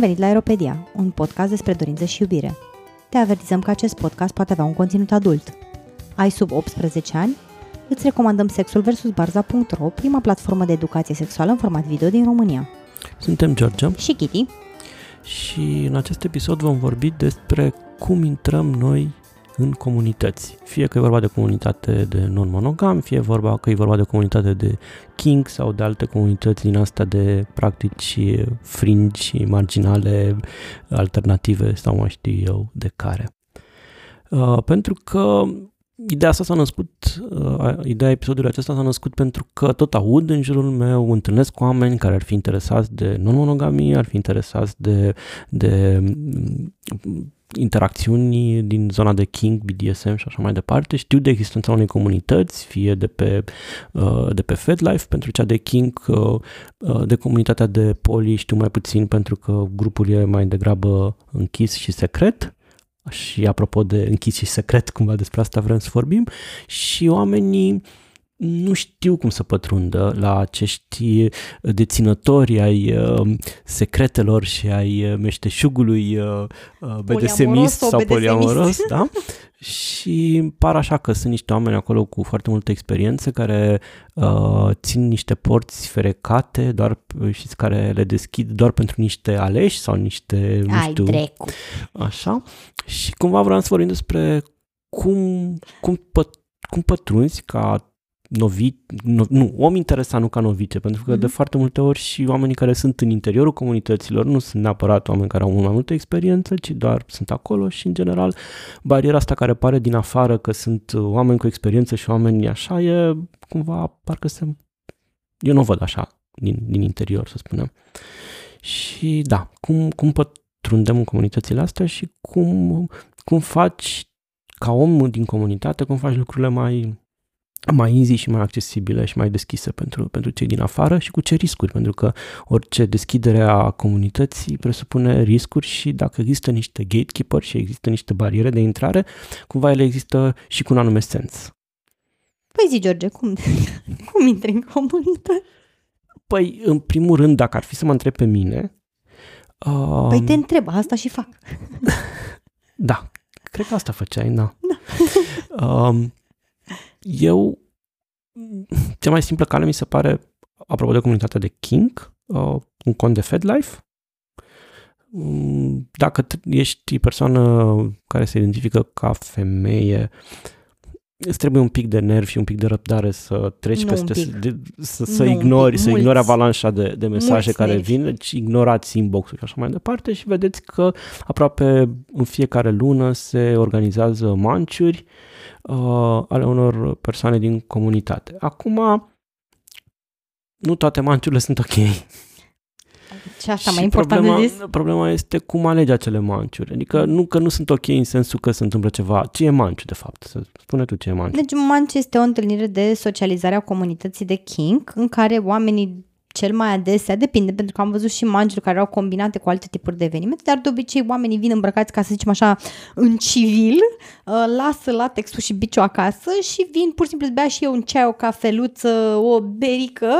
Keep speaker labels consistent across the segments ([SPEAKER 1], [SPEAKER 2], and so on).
[SPEAKER 1] venit la Aeropedia, un podcast despre dorință și iubire. Te avertizăm că acest podcast poate avea un conținut adult. Ai sub 18 ani? Îți recomandăm Sexul vs. Barza.ro, prima platformă de educație sexuală în format video din România.
[SPEAKER 2] Suntem George
[SPEAKER 1] Și Kitty.
[SPEAKER 2] și în acest episod vom vorbi despre cum intrăm noi în comunități. Fie că e vorba de comunitate de non-monogam, fie vorba că e vorba de comunitate de king sau de alte comunități din astea de practici fringi și marginale, alternative sau mai știu eu de care. Uh, pentru că ideea asta s-a născut, uh, ideea episodului acesta s-a născut pentru că tot aud în jurul meu, întâlnesc oameni care ar fi interesați de non-monogamie, ar fi interesați de, de mm, interacțiuni din zona de King, BDSM și așa mai departe. Știu de existența unei comunități, fie de pe, uh, de pe FedLife pentru cea de King, uh, uh, de comunitatea de Poli știu mai puțin pentru că grupul e mai degrabă închis și secret. Și apropo de închis și secret, cumva despre asta vrem să vorbim. Și oamenii nu știu cum să pătrundă la acești deținători ai uh, secretelor și ai uh, meșteșugului uh, uh, BDSMist
[SPEAKER 1] sau
[SPEAKER 2] sau
[SPEAKER 1] BDSMist.
[SPEAKER 2] poliamoros, da? Și par așa că sunt niște oameni acolo cu foarte multă experiență care uh, țin niște porți ferecate doar și care le deschid doar pentru niște aleși sau niște, nu
[SPEAKER 1] Ai
[SPEAKER 2] știu,
[SPEAKER 1] drecu.
[SPEAKER 2] Așa. Și cumva vreau să vorbim despre cum, cum, pă, cum pătrunzi ca novi, no, nu, om interesant, nu ca novice, pentru că
[SPEAKER 1] Mhm.
[SPEAKER 2] de foarte multe ori și oamenii care sunt în interiorul comunităților nu sunt neapărat oameni care au mai multă experiență, ci doar sunt acolo și în general bariera asta care pare din afară că sunt oameni cu experiență și oameni așa e cumva parcă se... Eu nu o văd așa din, din interior, să spunem. Și da, cum, cum pătrundem în comunitățile astea și cum, cum faci ca om din comunitate, cum faci lucrurile mai, mai easy și mai accesibile și mai deschise pentru, pentru cei din afară și cu ce riscuri, pentru că orice deschidere a comunității presupune riscuri și dacă există niște gatekeeper și există niște bariere de intrare, cumva ele există și cu un anume sens.
[SPEAKER 1] Păi zi, George, cum, cum intri în comunitate?
[SPEAKER 2] Păi, în primul rând, dacă ar fi să mă întreb pe mine, uh,
[SPEAKER 1] Păi te întreb, asta și fac.
[SPEAKER 2] Da, cred că asta făceai, da. da. um, eu, cea mai simplă cale mi se pare, apropo de comunitatea de King, uh, un cont de FedLife. Um, Dacă t- ești persoană care se identifică ca femeie, îți trebuie un pic de nervi și un pic de răbdare să treci
[SPEAKER 1] Nu
[SPEAKER 2] peste,
[SPEAKER 1] un pic.
[SPEAKER 2] de, să, să
[SPEAKER 1] Nu un
[SPEAKER 2] ignori,
[SPEAKER 1] pic,
[SPEAKER 2] să ignori
[SPEAKER 1] mulți.
[SPEAKER 2] avalanșa de, de mesaje
[SPEAKER 1] Mulți
[SPEAKER 2] care
[SPEAKER 1] nervi.
[SPEAKER 2] vin, deci ignorați inbox-ul și așa mai departe și vedeți că aproape în fiecare lună se organizează manciuri uh, ale unor persoane din comunitate. Acum, nu toate manciurile sunt ok.
[SPEAKER 1] Și asta
[SPEAKER 2] Și
[SPEAKER 1] mai important
[SPEAKER 2] problema,
[SPEAKER 1] de zis?
[SPEAKER 2] Problema este cum alegi acele manciuri. Adică nu că nu sunt ok în sensul că se întâmplă ceva. Ce e manciu, de fapt? Să spune tu ce e manciu.
[SPEAKER 1] Deci Manci este o întâlnire de socializare a comunității de King, în care oamenii cel mai adesea, depinde, pentru că am văzut și manciuri care au combinate cu alte tipuri de evenimente, dar de obicei oamenii vin îmbrăcați, ca să zicem așa, în civil, uh, lasă latexul și biciul acasă și vin pur și simplu să bea și eu un ceai, o cafeluță, o berică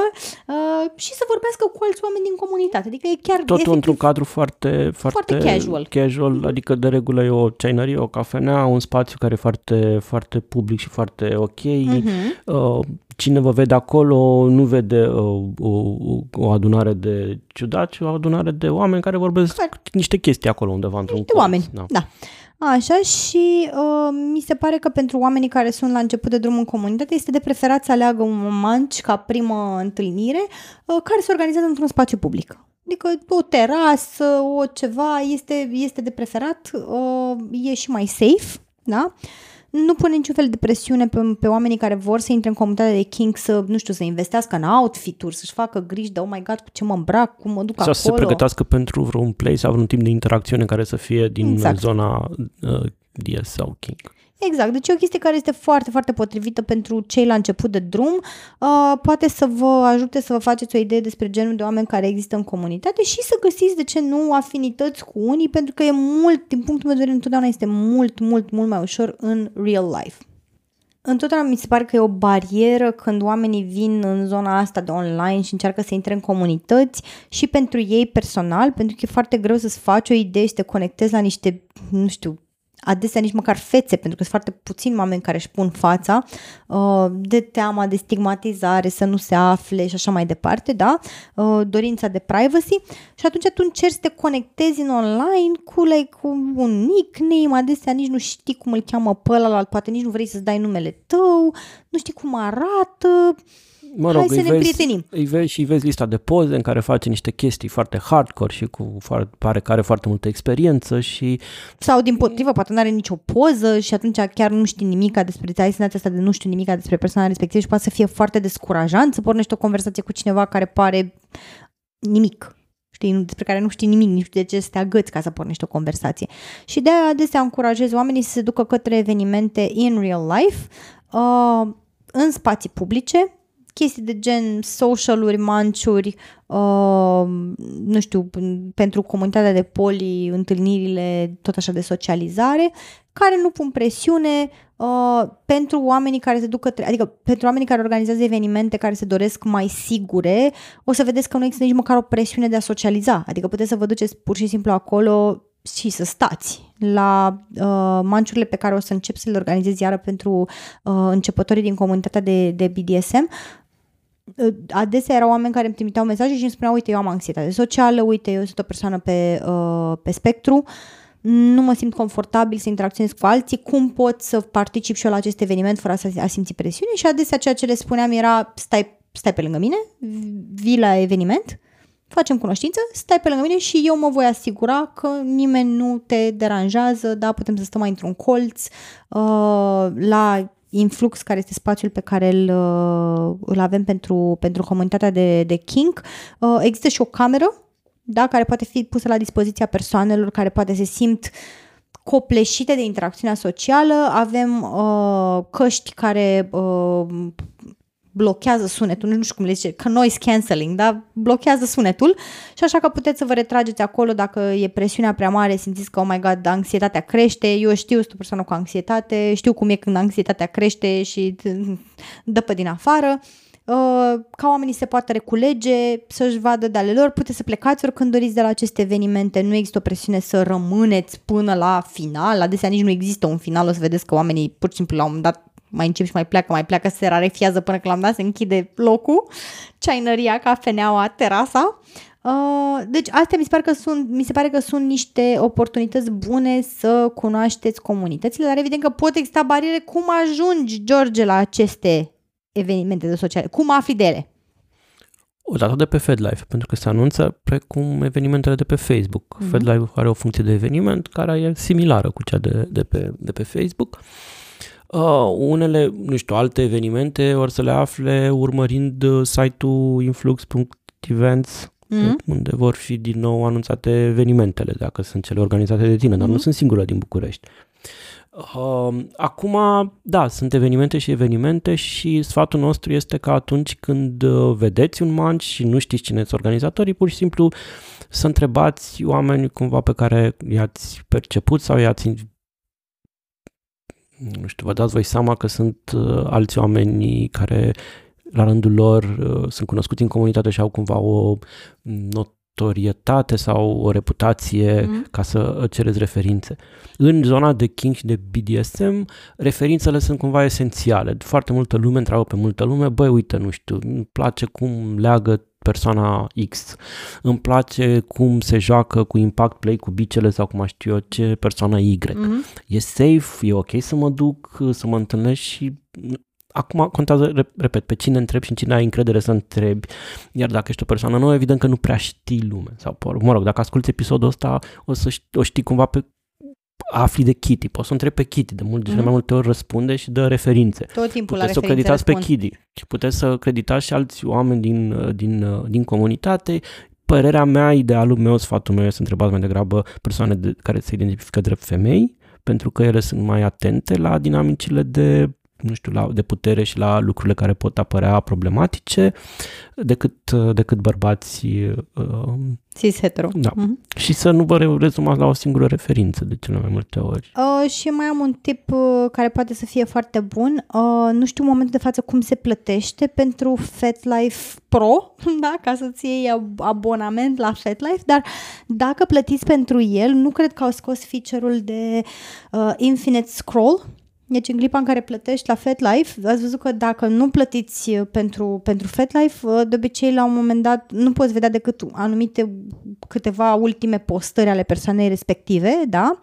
[SPEAKER 1] uh, și să vorbească cu alți oameni din comunitate. Adică e chiar
[SPEAKER 2] Totul
[SPEAKER 1] efectiv
[SPEAKER 2] într-un cadru foarte, foarte,
[SPEAKER 1] Foarte casual.
[SPEAKER 2] casual, adică de regulă e o ceainărie, o cafenea, un spațiu care e foarte, foarte public și foarte ok.
[SPEAKER 1] Mhm.
[SPEAKER 2] Uh, Cine vă vede acolo nu vede uh, o, o, o adunare de ciudați, ci o adunare de oameni care vorbesc
[SPEAKER 1] Corect.
[SPEAKER 2] niște chestii acolo undeva într-un
[SPEAKER 1] Niște
[SPEAKER 2] colț.
[SPEAKER 1] oameni,
[SPEAKER 2] Da.
[SPEAKER 1] da. Așa și uh, mi se pare că pentru oamenii care sunt la început de drum în comunitate este de preferat să aleagă un manci ca primă întâlnire uh, care se organizează într-un spațiu public. Adică o terasă, o ceva, este, este de preferat, uh, e și mai safe, da? Nu pune niciun fel de presiune pe, pe oamenii care vor să intre în comunitatea de King să, nu știu, să investească în outfit-uri, să-și facă griji de, oh my god, cu ce mă îmbrac, cum mă duc
[SPEAKER 2] Sau
[SPEAKER 1] acolo.
[SPEAKER 2] să se pregătească pentru vreun play sau vreun tip de interacțiune care să fie din
[SPEAKER 1] Exact.
[SPEAKER 2] zona uh, DS sau King.
[SPEAKER 1] Exact, deci e o chestie care este foarte, foarte potrivită pentru cei la început de drum. Uh, poate să vă ajute să vă faceți o idee despre genul de oameni care există în comunitate și să găsiți, de ce nu, afinități cu unii, pentru că e mult, din punctul meu de vedere, întotdeauna este mult, mult, mult mai ușor în real life. Întotdeauna mi se pare că e o barieră când oamenii vin în zona asta de online și încearcă să intre în comunități și pentru ei personal, pentru că e foarte greu să-ți faci o idee și să te conectezi la niște, nu știu, adesea nici măcar fețe, pentru că sunt foarte puțini oameni care își pun fața uh, de teama de stigmatizare, să nu se afle și așa mai departe, da? Uh, dorința de privacy. Și atunci tu încerci să te conectezi în online cu, like, cu un nickname, adesea nici nu știi cum îl cheamă pe ăla, poate nici nu vrei să-ți dai numele tău, nu știi cum arată,
[SPEAKER 2] mă rog,
[SPEAKER 1] Hai să ne
[SPEAKER 2] vezi,
[SPEAKER 1] prietenim.
[SPEAKER 2] Îi vezi și îi vezi lista de poze în care face niște chestii foarte hardcore și cu foarte, pare că are foarte multă experiență și
[SPEAKER 1] Sau din potrivă, poate nu are nicio poză și atunci chiar nu știi nimica despre, ai senzația asta de nu știu nimica despre persoana respectivă și poate să fie foarte descurajant să pornești o conversație cu cineva care pare nimic știi, despre care nu știi nimic, nici de ce să te agăți ca să pornești o conversație. Și de aia adesea încurajez oamenii să se ducă către evenimente in real life, uh, în spații publice, chestii de gen social-uri, manciuri, uh, nu știu, pentru comunitatea de poli, întâlnirile tot așa de socializare, care nu pun presiune uh, pentru oamenii care se duc către, adică pentru oamenii care organizează evenimente care se doresc mai sigure, o să vedeți că nu există nici măcar o presiune de a socializa, adică puteți să vă duceți pur și simplu acolo și să stați la uh, manciurile pe care o să încep să le organizez iară pentru uh, începătorii din comunitatea de, de BDSM, uh, adesea erau oameni care îmi trimiteau mesaje și îmi spuneau, uite, eu am anxietate socială, uite, eu sunt o persoană pe, uh, pe spectru, nu mă simt confortabil să interacționez cu alții, cum pot să particip și eu la acest eveniment fără să a simți presiune? Și adesea ceea ce le spuneam era, stai, stai pe lângă mine, vii la eveniment, facem cunoștință, stai pe lângă mine și eu mă voi asigura că nimeni nu te deranjează, da, putem să stăm mai într-un colț, uh, la influx, care este spațiul pe care îl, uh, îl avem pentru, pentru comunitatea de, de kink. Uh, există și o cameră, da, care poate fi pusă la dispoziția persoanelor care poate se simt copleșite de interacțiunea socială. Avem uh, căști care uh, blochează sunetul, nu știu cum le zice, că noise cancelling, da? blochează sunetul și așa că puteți să vă retrageți acolo dacă e presiunea prea mare, simțiți că, oh my god, anxietatea crește, eu știu, sunt o persoană cu anxietate, știu cum e când anxietatea crește și dă pe din afară, uh, ca oamenii se poată reculege, să-și vadă de ale lor, puteți să plecați oricând doriți de la aceste evenimente, nu există o presiune să rămâneți până la final, adesea nici nu există un final, o să vedeți că oamenii pur și simplu la un moment dat mai încep și mai pleacă, mai pleacă, se rarefiază până când l-am dat, se închide locul, ceainăria, cafeneaua, terasa. Uh, deci astea mi se, pare că sunt, mi se pare că sunt niște oportunități bune să cunoașteți comunitățile, dar evident că pot exista bariere. Cum ajungi, George, la aceste evenimente de sociale? Cum afli de ele?
[SPEAKER 2] O dată de pe FedLife, pentru că se anunță precum evenimentele de pe Facebook. Mm-hmm. FedLife are o funcție de eveniment care e similară cu cea de, de, pe, de pe Facebook. Uh, Uh, unele, nu știu, alte evenimente or să le afle urmărind uh, site-ul influx.events mm. unde vor fi din nou anunțate evenimentele, dacă sunt cele organizate de tine, dar mm. nu sunt singură din București. Uh, acum, da, sunt evenimente și evenimente și sfatul nostru este că atunci când uh, vedeți un manci și nu știți cine sunt organizatorii, pur și simplu să întrebați oameni cumva pe care i-ați perceput sau i-ați nu știu, vă dați voi seama că sunt uh, alți oameni care la rândul lor uh, sunt cunoscuți în comunitate și au cumva o notorietate sau o reputație mm. ca să cereți referințe. În zona de King și de BDSM, referințele sunt cumva esențiale. Foarte multă lume întreabă pe multă lume, băi, uite, nu știu, îmi place cum leagă persoana X. Îmi place cum se joacă cu impact play cu bicele sau cum știu eu ce persoana Y. Mm-hmm. E safe, e ok să mă duc, să mă întâlnesc și acum contează, repet, pe cine întrebi și în cine ai încredere să întrebi. Iar dacă ești o persoană nouă, evident că nu prea știi lume. Sau, mă rog, dacă asculti episodul ăsta, o să știi, o știi cumva pe afli de Kitty, poți să întrebi pe Kitty, de mult, mm-hmm. de mai multe ori răspunde și dă referințe.
[SPEAKER 1] Tot timpul
[SPEAKER 2] puteți
[SPEAKER 1] la
[SPEAKER 2] să creditați
[SPEAKER 1] răspund.
[SPEAKER 2] pe Kitty și puteți să creditați și alți oameni din, din, din comunitate. Părerea mea, idealul meu, sfatul meu este să întrebați mai degrabă persoane de, care se identifică drept femei, pentru că ele sunt mai atente la dinamicile de nu știu, la, de putere și la lucrurile care pot apărea problematice decât, decât bărbați uh,
[SPEAKER 1] cis hetero.
[SPEAKER 2] Da. Mm-hmm. Și să nu vă rezumați la o singură referință de cele mai multe ori.
[SPEAKER 1] Uh, și mai am un tip uh, care poate să fie foarte bun. Uh, nu știu în momentul de față cum se plătește pentru FetLife Pro, da, ca să-ți iei abonament la FetLife, dar dacă plătiți pentru el, nu cred că au scos feature-ul de uh, Infinite Scroll, deci în clipa în care plătești la FetLife, ați văzut că dacă nu plătiți uh, pentru, pentru FetLife, uh, de obicei la un moment dat nu poți vedea decât anumite câteva ultime postări ale persoanei respective, da?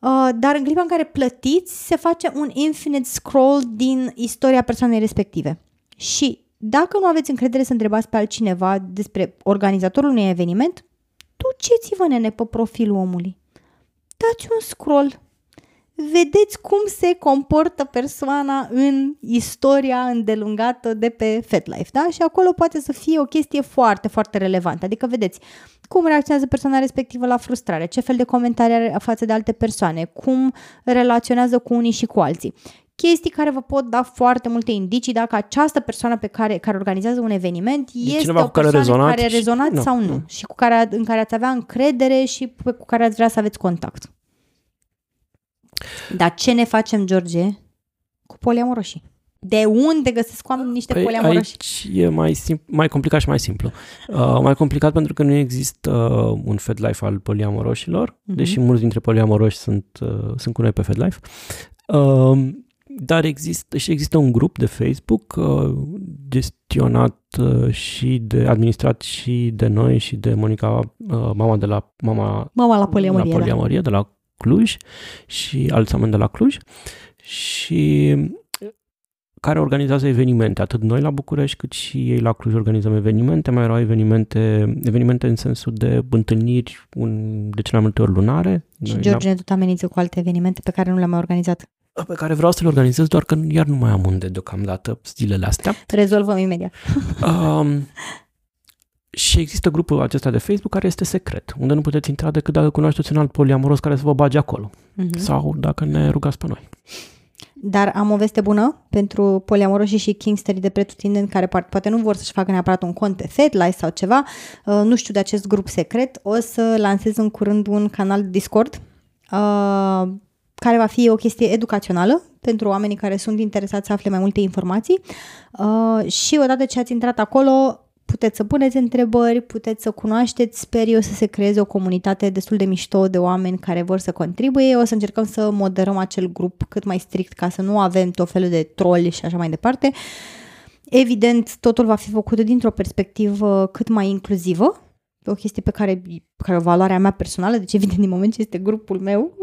[SPEAKER 1] Uh, dar în clipa în care plătiți, se face un infinite scroll din istoria persoanei respective. Și dacă nu aveți încredere să întrebați pe altcineva despre organizatorul unui eveniment, duceți-vă nene pe profilul omului. Dați un scroll, vedeți cum se comportă persoana în istoria îndelungată de pe FetLife, da? Și acolo poate să fie o chestie foarte, foarte relevantă. Adică vedeți cum reacționează persoana respectivă la frustrare, ce fel de comentarii are față de alte persoane, cum relaționează cu unii și cu alții. Chestii care vă pot da foarte multe indicii dacă această persoană pe care, care organizează un eveniment
[SPEAKER 2] de
[SPEAKER 1] este o
[SPEAKER 2] persoană care rezonat
[SPEAKER 1] care rezonați
[SPEAKER 2] și...
[SPEAKER 1] sau nu, nu și cu care, în care ați avea încredere și cu care ați vrea să aveți contact. Dar ce ne facem, George, cu poliamoroșii? De unde găsesc oameni niște păi poliamoroși?
[SPEAKER 2] Aici e mai, sim- mai complicat și mai simplu. Uh, mai complicat pentru că nu există uh, un FedLife al poliamoroșilor, uh-huh. deși mulți dintre poliamoroși sunt, uh, sunt cu noi pe FedLife. Uh, dar există și există un grup de Facebook uh, gestionat uh, și de administrat și de noi și de Monica, uh, mama de la mama,
[SPEAKER 1] mama la poliamorie,
[SPEAKER 2] la poliamorie da. de la Cluj și alți oameni de la Cluj și care organizează evenimente, atât noi la București cât și ei la Cluj organizăm evenimente, mai erau evenimente, evenimente în sensul de întâlniri un, de cele mai multe ori lunare.
[SPEAKER 1] Și George ne tot amenință cu alte evenimente pe care nu le-am mai organizat.
[SPEAKER 2] Pe care vreau să le organizez, doar că iar nu mai am unde deocamdată zilele astea.
[SPEAKER 1] Rezolvăm imediat. um,
[SPEAKER 2] și există grupul acesta de Facebook care este secret, unde nu puteți intra decât dacă cunoașteți un alt poliamoros care să vă bage acolo. Uh-huh. Sau dacă ne rugați pe noi.
[SPEAKER 1] Dar am o veste bună pentru poliamoroșii și kingsterii de pretutindeni care poate nu vor să-și facă neapărat un cont pe FedLife sau ceva. Uh, nu știu de acest grup secret. O să lansez în curând un canal Discord uh, care va fi o chestie educațională pentru oamenii care sunt interesați să afle mai multe informații uh, și odată ce ați intrat acolo puteți să puneți întrebări, puteți să cunoașteți, sper eu să se creeze o comunitate destul de mișto de oameni care vor să contribuie. O să încercăm să moderăm acel grup cât mai strict ca să nu avem tot felul de troli și așa mai departe. Evident, totul va fi făcut dintr-o perspectivă cât mai inclusivă, o chestie pe care, pe care o valoarea mea personală, deci evident din moment ce este grupul meu,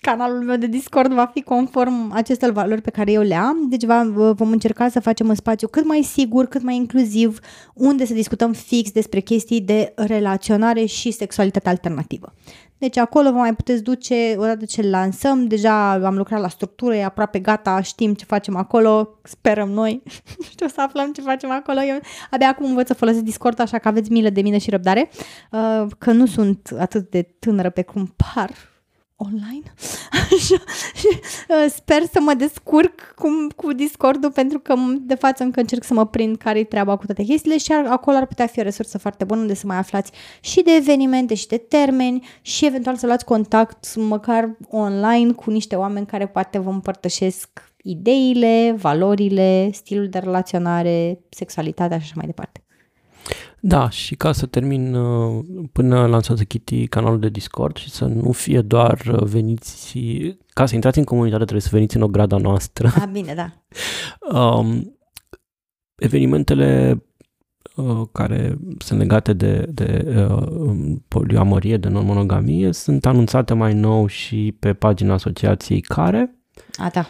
[SPEAKER 1] canalul meu de Discord va fi conform acestor valori pe care eu le am, deci va, vom încerca să facem un spațiu cât mai sigur, cât mai inclusiv, unde să discutăm fix despre chestii de relaționare și sexualitate alternativă. Deci acolo vă mai puteți duce odată ce îl lansăm, deja am lucrat la structură, e aproape gata, știm ce facem acolo, sperăm noi, știu să aflăm ce facem acolo. Eu abia acum învăț să folosesc Discord, așa că aveți milă de mine și răbdare, uh, că nu sunt atât de tânără pe cum par, online. Așa. Și uh, sper să mă descurc cum, cu Discord-ul pentru că de față încă încerc să mă prind care-i treaba cu toate chestiile și ar, acolo ar putea fi o resursă foarte bună unde să mai aflați și de evenimente și de termeni și eventual să luați contact măcar online cu niște oameni care poate vă împărtășesc ideile, valorile, stilul de relaționare, sexualitatea și așa mai departe.
[SPEAKER 2] Da, și ca să termin uh, până lansează Kitty canalul de Discord și să nu fie doar uh, veniți, ca să intrați în comunitate trebuie să veniți în o grada noastră.
[SPEAKER 1] Da, bine, da.
[SPEAKER 2] um, evenimentele uh, care sunt legate de, de uh, poliamorie, de non-monogamie, sunt anunțate mai nou și pe pagina asociației care.
[SPEAKER 1] A, da.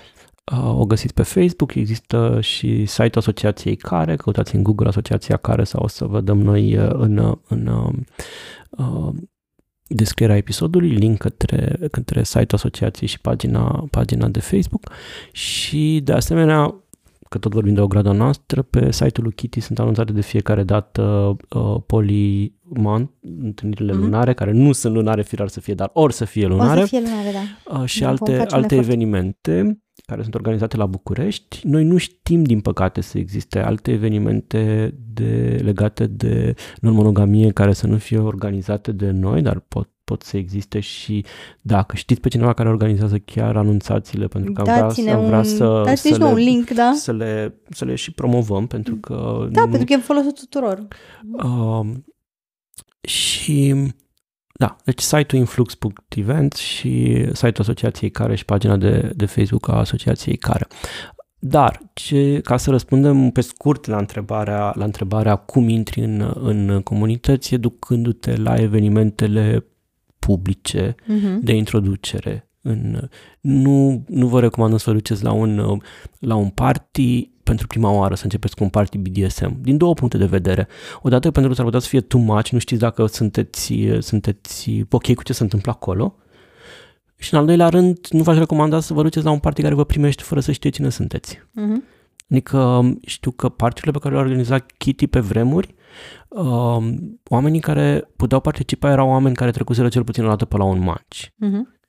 [SPEAKER 2] O găsiți pe Facebook, există și site-ul asociației care, căutați în Google asociația care sau o să vă dăm noi uh, în, în uh, descrierea episodului link către, către site-ul asociației și pagina, pagina de Facebook și de asemenea că tot vorbim de o gradă noastră, pe site-ul lui Kitty sunt anunțate de fiecare dată uh, polimont, întâlnirile mm-hmm. lunare, care nu sunt lunare, firar să fie, dar ori să fie lunare.
[SPEAKER 1] O să fie lunare, da.
[SPEAKER 2] Uh, și alte, alte evenimente care sunt organizate la București. Noi nu știm, din păcate, să existe alte evenimente de, legate de non-monogamie care să nu fie organizate de noi, dar pot, pot să existe și dacă știți pe cineva care organizează chiar anunțațiile, pentru că am vrea, să, am vrea
[SPEAKER 1] un,
[SPEAKER 2] să, să,
[SPEAKER 1] le, un link, da?
[SPEAKER 2] să, le, să le și promovăm, pentru că...
[SPEAKER 1] Da, nu, pentru că e folosul tuturor.
[SPEAKER 2] Uh, și da, deci site-ul influx.events și site-ul asociației care și pagina de, de Facebook a asociației care. Dar, ce, ca să răspundem pe scurt la întrebarea, la întrebarea cum intri în, în comunități, educându-te la evenimentele publice uh-huh. de introducere. În, nu, nu vă recomand să vă duceți la un, la un party pentru prima oară să începeți cu un party BDSM, din două puncte de vedere. Odată pentru că s-ar putea să fie too much, nu știți dacă sunteți, sunteți ok cu ce se întâmplă acolo. Și în al doilea rând, nu v-aș recomanda să vă duceți la un party care vă primește fără să știți cine sunteți. Uh-huh. Adică știu că partiurile pe care le-a organizat Kitty pe vremuri, uh, oamenii care puteau participa erau oameni care trecuseră cel puțin o dată pe la un match. Uh-huh.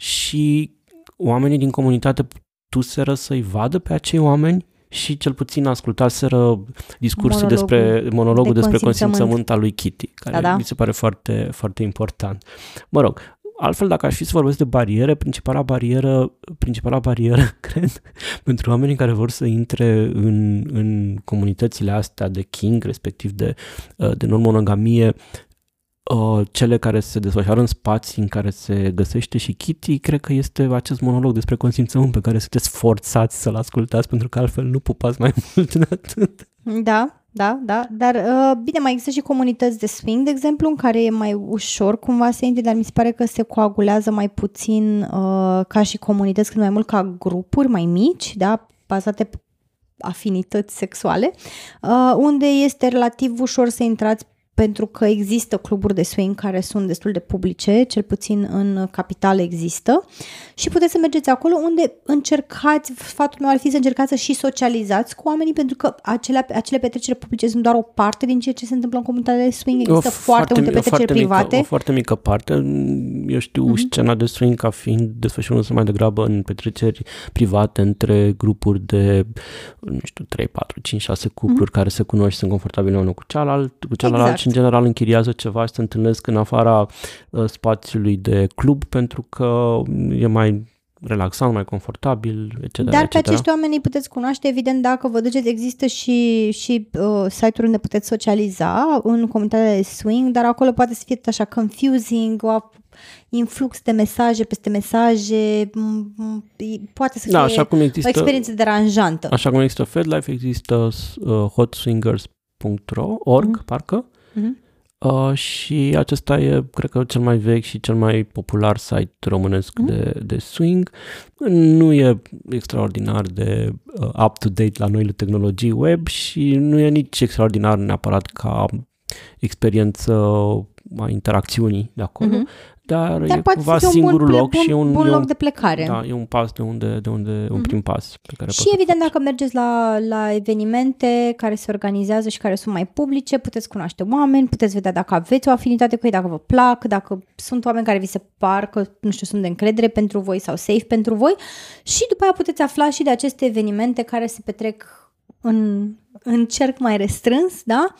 [SPEAKER 2] Și oamenii din comunitate tuseră să-i vadă pe acei oameni și cel puțin ascultaseră discursul monologul despre monologul de despre consimțământ al lui Kitty, care da, da. mi se pare foarte, foarte important. Mă rog, altfel dacă aș fi să vorbesc de bariere, principala barieră, principala barieră, cred, pentru oamenii care vor să intre în, în comunitățile astea de king, respectiv de, de non-monogamie, uh, cele care se desfășoară în spații în care se găsește și Kitty, cred că este acest monolog despre consimțământ pe care sunteți forțați să-l ascultați pentru că altfel nu pupați mai mult de atât.
[SPEAKER 1] Da, da, da, dar uh, bine, mai există și comunități de swing, de exemplu, în care e mai ușor cumva să intri, dar mi se pare că se coagulează mai puțin uh, ca și comunități, cât mai mult ca grupuri mai mici, da, bazate pe afinități sexuale, uh, unde este relativ ușor să intrați pentru că există cluburi de swing care sunt destul de publice, cel puțin în capitală există și puteți să mergeți acolo unde încercați, sfatul meu ar fi să încercați să și socializați cu oamenii pentru că acele, acele petreceri publice sunt doar o parte din ceea ce se întâmplă în comunitatea de swing, există o foarte, multe petreceri foarte private.
[SPEAKER 2] Mică, o foarte mică parte, eu știu uh-huh. scena de swing ca fiind desfășurată mai degrabă în petreceri private între grupuri de, nu știu, 3, 4, 5, 6 cupluri uh-huh. care se cunosc și sunt confortabile unul cu celălalt, cu celălalt exact. și în general închiriază ceva și se întâlnesc în afara uh, spațiului de club pentru că e mai relaxant, mai confortabil, etc.
[SPEAKER 1] Dar
[SPEAKER 2] etc.
[SPEAKER 1] pe acești oameni îi puteți cunoaște, evident, dacă vă duceți, există și, și uh, site-uri unde puteți socializa în comunitatea de swing, dar acolo poate să fie așa confusing, o influx de mesaje peste mesaje, poate să da, fie așa cum există, o experiență deranjantă.
[SPEAKER 2] Așa cum există FedLife, există uh, hotswingers.ro, org, mm-hmm. parcă, mm-hmm. Uh, și acesta e, cred că, cel mai vechi și cel mai popular site românesc mm. de, de swing. Nu e extraordinar de uh, up-to-date la noile tehnologii web și nu e nici extraordinar neapărat ca experiență a interacțiunii de acolo, mm-hmm dar, dar e cumva singurul bun, loc bun, și un,
[SPEAKER 1] bun loc de plecare.
[SPEAKER 2] Da, e un pas de unde, de unde mm-hmm. un mhm. prim pas pe care
[SPEAKER 1] Și evident dacă mergeți la, la evenimente care se organizează și care sunt mai publice, puteți cunoaște oameni, puteți vedea dacă aveți o afinitate cu ei, dacă vă plac, dacă sunt oameni care vi se par că, nu știu, sunt de încredere pentru voi sau safe pentru voi și după aia puteți afla și de aceste evenimente care se petrec în, în cerc mai restrâns, da?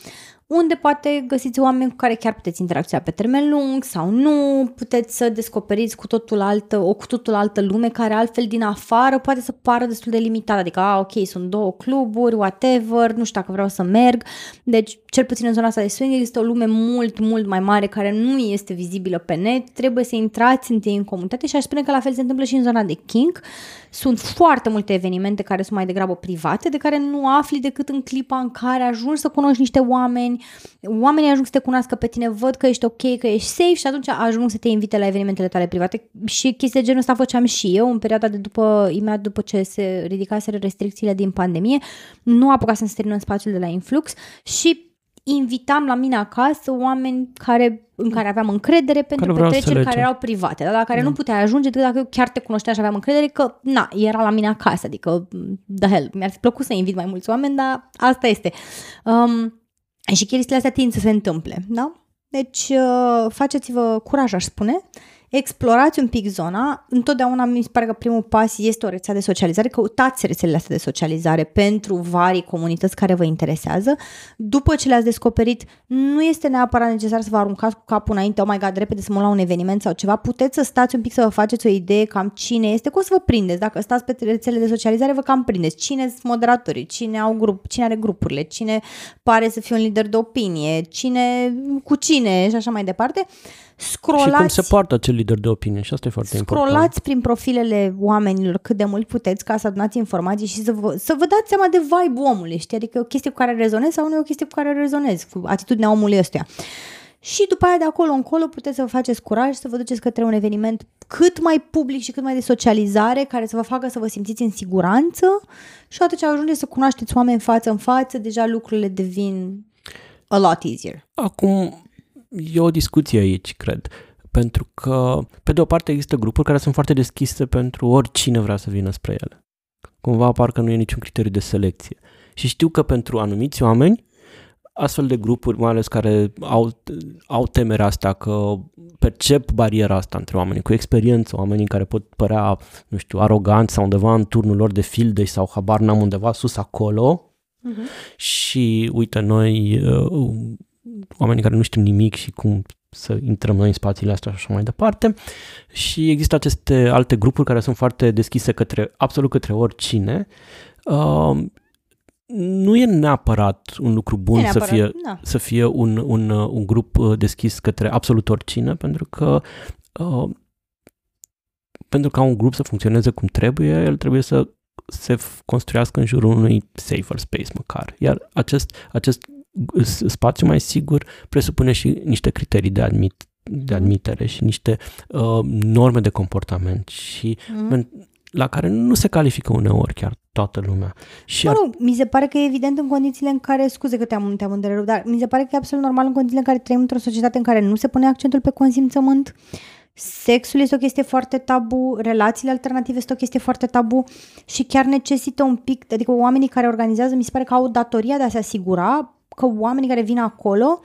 [SPEAKER 1] Unde poate găsiți oameni cu care chiar puteți interacționa pe termen lung sau nu, puteți să descoperiți cu totul altă, o cu totul altă lume care altfel din afară poate să pară destul de limitată, adică, a, ok, sunt două cluburi, whatever, nu știu dacă vreau să merg, deci cel puțin în zona asta de swing există o lume mult, mult mai mare care nu este vizibilă pe net, trebuie să intrați întâi în comunitate și aș spune că la fel se întâmplă și în zona de kink, sunt foarte multe evenimente care sunt mai degrabă private, de care nu afli decât în clipa în care ajungi să cunoști niște oameni, oamenii ajung să te cunoască pe tine, văd că ești ok, că ești safe și atunci ajung să te invite la evenimentele tale private. Și chestia de genul ăsta făceam și eu în perioada de după, imediat după ce se ridicaseră restricțiile din pandemie, nu apucasem să termin în spațiul de la Influx și invitam la mine acasă oameni care, în care aveam încredere pentru care petreceri care erau private, dar la care da. nu puteai ajunge decât dacă eu chiar te cunoșteam și aveam încredere că, na, era la mine acasă, adică, the hell, mi-ar fi plăcut să invit mai mulți oameni, dar asta este. Um, și chestiile astea tind să se întâmple, da? Deci, uh, faceți-vă curaj, aș spune, explorați un pic zona. Întotdeauna mi se pare că primul pas este o rețea de socializare. Căutați rețelele astea de socializare pentru varii comunități care vă interesează. După ce le-ați descoperit, nu este neapărat necesar să vă aruncați cu capul înainte, oh my god, repede să mă la un eveniment sau ceva. Puteți să stați un pic să vă faceți o idee cam cine este, cum să vă prindeți. Dacă stați pe rețele de socializare, vă cam prindeți. Cine sunt moderatorii, cine, au grup, cine are grupurile, cine pare să fie un lider de opinie, cine cu cine și așa mai departe scrollați...
[SPEAKER 2] Și cum se poartă acel lider de opinie și asta e foarte
[SPEAKER 1] scrollați
[SPEAKER 2] important.
[SPEAKER 1] prin profilele oamenilor cât de mult puteți ca să adunați informații și să vă, să vă dați seama de vibe omului, știi? Adică e o chestie cu care rezonezi sau nu e o chestie cu care rezonezi, cu atitudinea omului ăstuia. Și după aia de acolo încolo puteți să vă faceți curaj să vă duceți către un eveniment cât mai public și cât mai de socializare, care să vă facă să vă simțiți în siguranță și atunci ajungeți să cunoașteți oameni față în față, deja lucrurile devin a lot easier.
[SPEAKER 2] Acum, e o discuție aici, cred. Pentru că, pe de o parte, există grupuri care sunt foarte deschise pentru oricine vrea să vină spre ele. Cumva parcă nu e niciun criteriu de selecție. Și știu că pentru anumiți oameni, astfel de grupuri, mai ales care au, au temerea asta că percep bariera asta între oamenii cu experiență, oamenii care pot părea, nu știu, aroganți sau undeva în turnul lor de filde sau habar n-am undeva sus acolo uh-huh. și uite, noi uh, oamenii care nu știm nimic și cum să intrăm noi în spațiile astea și așa mai departe. Și există aceste alte grupuri care sunt foarte deschise către absolut către oricine. Uh, nu e neapărat un lucru bun neapărat, să fie, da. să fie un, un, un grup uh, deschis către absolut oricine, pentru că uh, pentru ca un grup să funcționeze cum trebuie, el trebuie să se construiască în jurul unui safer space măcar. Iar acest, acest spațiu mai sigur presupune și niște criterii de, admit, de mhm. admitere și niște uh, norme de comportament și mm. la care nu se califică uneori chiar toată lumea.
[SPEAKER 1] Și mă rog, ar... mi se pare că e evident în condițiile în care, scuze că te-am, te-am întrerupt, dar mi se pare că e absolut normal în condițiile în care trăim într-o societate în care nu se pune accentul pe consimțământ, sexul este o chestie foarte tabu, relațiile alternative este o chestie foarte tabu și chiar necesită un pic, adică oamenii care organizează mi se pare că au datoria de a se asigura că oamenii care vin acolo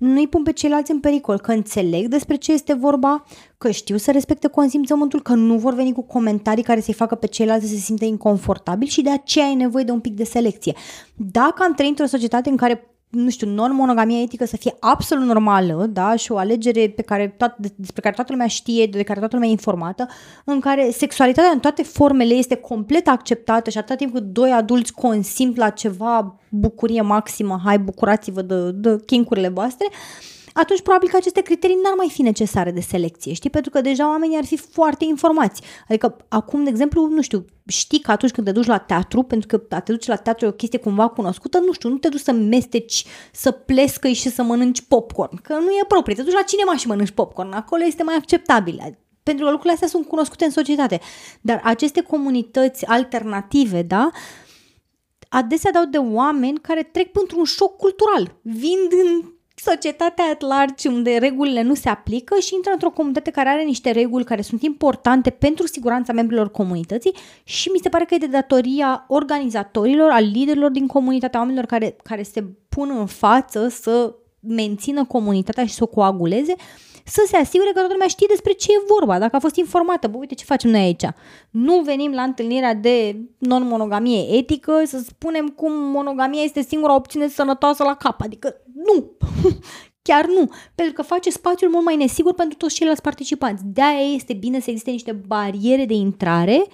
[SPEAKER 1] nu-i pun pe ceilalți în pericol, că înțeleg despre ce este vorba, că știu să respecte consimțământul, că nu vor veni cu comentarii care să-i facă pe ceilalți să se simtă inconfortabil și de aceea ai nevoie de un pic de selecție. Dacă am trăit într-o societate în care nu știu, non-monogamia etică să fie absolut normală, da, și o alegere pe care toat, despre care toată lumea știe, de care toată lumea e informată, în care sexualitatea în toate formele este complet acceptată și atâta timp cât doi adulți consimt la ceva bucurie maximă, hai bucurați-vă de, de chincurile voastre, uh, atunci probabil că aceste criterii n-ar mai fi necesare de selecție, știi? Pentru că deja oamenii ar fi foarte informați. Adică acum, de exemplu, nu știu, știi că atunci când te duci la teatru, pentru că a te duci la teatru e o chestie cumva cunoscută, nu știu, nu te duci să mesteci, să plescă și să mănânci popcorn, că nu e proprie. Te duci la cinema și mănânci popcorn, acolo este mai acceptabil pentru că lucrurile astea sunt cunoscute în societate. Dar aceste comunități alternative, da, adesea dau de oameni care trec pentru un șoc cultural. Vin din societatea at large unde regulile nu se aplică și intră într-o comunitate care are niște reguli care sunt importante pentru siguranța membrilor comunității și mi se pare că e de datoria organizatorilor, al liderilor din comunitatea, oamenilor care, care se pun în față să mențină comunitatea și să o coaguleze, să se asigure că toată lumea știe despre ce e vorba, dacă a fost informată. Bă, uite ce facem noi aici. Nu venim la întâlnirea de non-monogamie etică să spunem cum monogamia este singura opțiune sănătoasă la cap. Adică nu, chiar nu, pentru că face spațiul mult mai nesigur pentru toți ceilalți participanți. De-aia este bine să existe niște bariere de intrare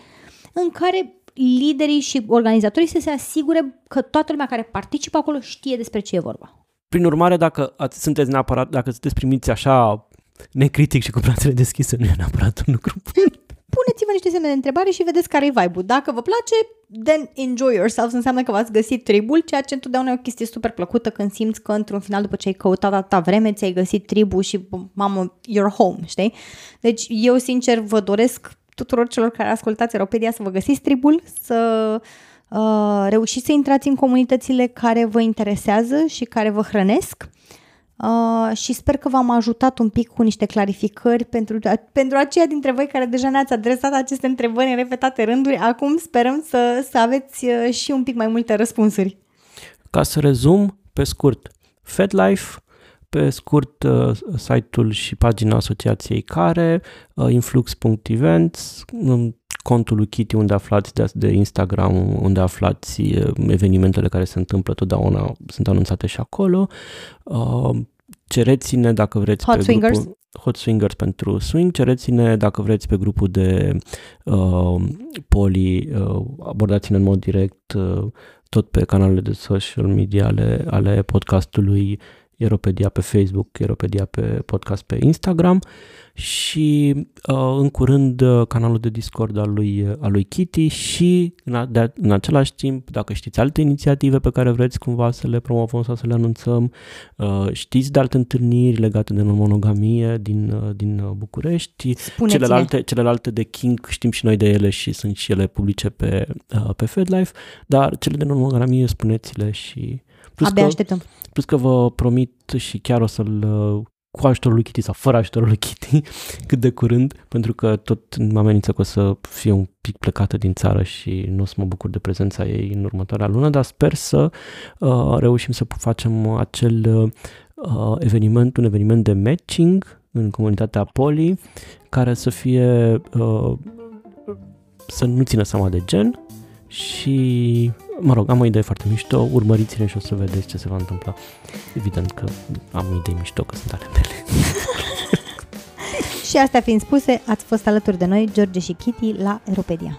[SPEAKER 1] în care liderii și organizatorii să se asigure că toată lumea care participă acolo știe despre ce e vorba.
[SPEAKER 2] Prin urmare, dacă ați, sunteți neapărat, dacă sunteți primiți așa necritic și cu brațele deschise, nu e neapărat un lucru bun
[SPEAKER 1] puneți-vă niște semne de întrebare și vedeți care e vibe-ul. Dacă vă place, then enjoy yourselves, înseamnă că v-ați găsit tribul, ceea ce întotdeauna e o chestie super plăcută când simți că într-un final după ce ai căutat atâta vreme, ți-ai găsit tribul și mamă, you're home, știi? Deci eu sincer vă doresc tuturor celor care ascultați Europedia să vă găsiți tribul, să uh, reușiți să intrați în comunitățile care vă interesează și care vă hrănesc Uh, și sper că v-am ajutat un pic cu niște clarificări pentru, pentru aceia dintre voi care deja ne-ați adresat aceste întrebări în repetate rânduri. Acum sperăm să, să aveți uh, și un pic mai multe răspunsuri.
[SPEAKER 2] Ca să rezum, pe scurt, FedLife Pe scurt, uh, site-ul și pagina asociației care, uh, influx.events, um, contul lui Kitty unde aflați de, de Instagram, unde aflați uh, evenimentele care se întâmplă totdeauna, sunt anunțate și acolo. Cereți-ne dacă vreți
[SPEAKER 1] Hot
[SPEAKER 2] pe
[SPEAKER 1] Swingers.
[SPEAKER 2] grupul Hot Swingers pentru swing, cereți-ne dacă vreți pe grupul de uh, poli, uh, abordați-ne în mod direct uh, tot pe canalele de social media ale, ale podcastului Eropedia pe Facebook, Eropedia pe podcast pe Instagram și uh, în curând uh, canalul de Discord al lui, al lui Kitty și în, a, de, în același timp, dacă știți alte inițiative pe care vreți cumva să le promovăm sau să le anunțăm, uh, știți de alte întâlniri legate de monogamie din, uh, din uh, București, celelalte, celelalte de King știm și noi de ele și sunt și ele publice pe, uh, pe FedLife, dar cele de monogamie spuneți-le și
[SPEAKER 1] Plus Abia că, așteptăm.
[SPEAKER 2] Plus că vă promit și chiar o să-l uh, cu ajutorul lui Kitty sau fără ajutorul lui Kitty cât de curând, pentru că tot mă amenință că o să fie un pic plecată din țară și nu o să mă bucur de prezența ei în următoarea lună, dar sper să uh, reușim să facem acel uh, eveniment, un eveniment de matching în comunitatea Poli, care să fie uh, să nu țină seama de gen și mă rog, am o idee foarte mișto, urmăriți-ne și o să vedeți ce se va întâmpla. Evident că am idei mișto, că sunt ale mele.
[SPEAKER 1] și astea fiind spuse, ați fost alături de noi, George și Kitty, la Europedia.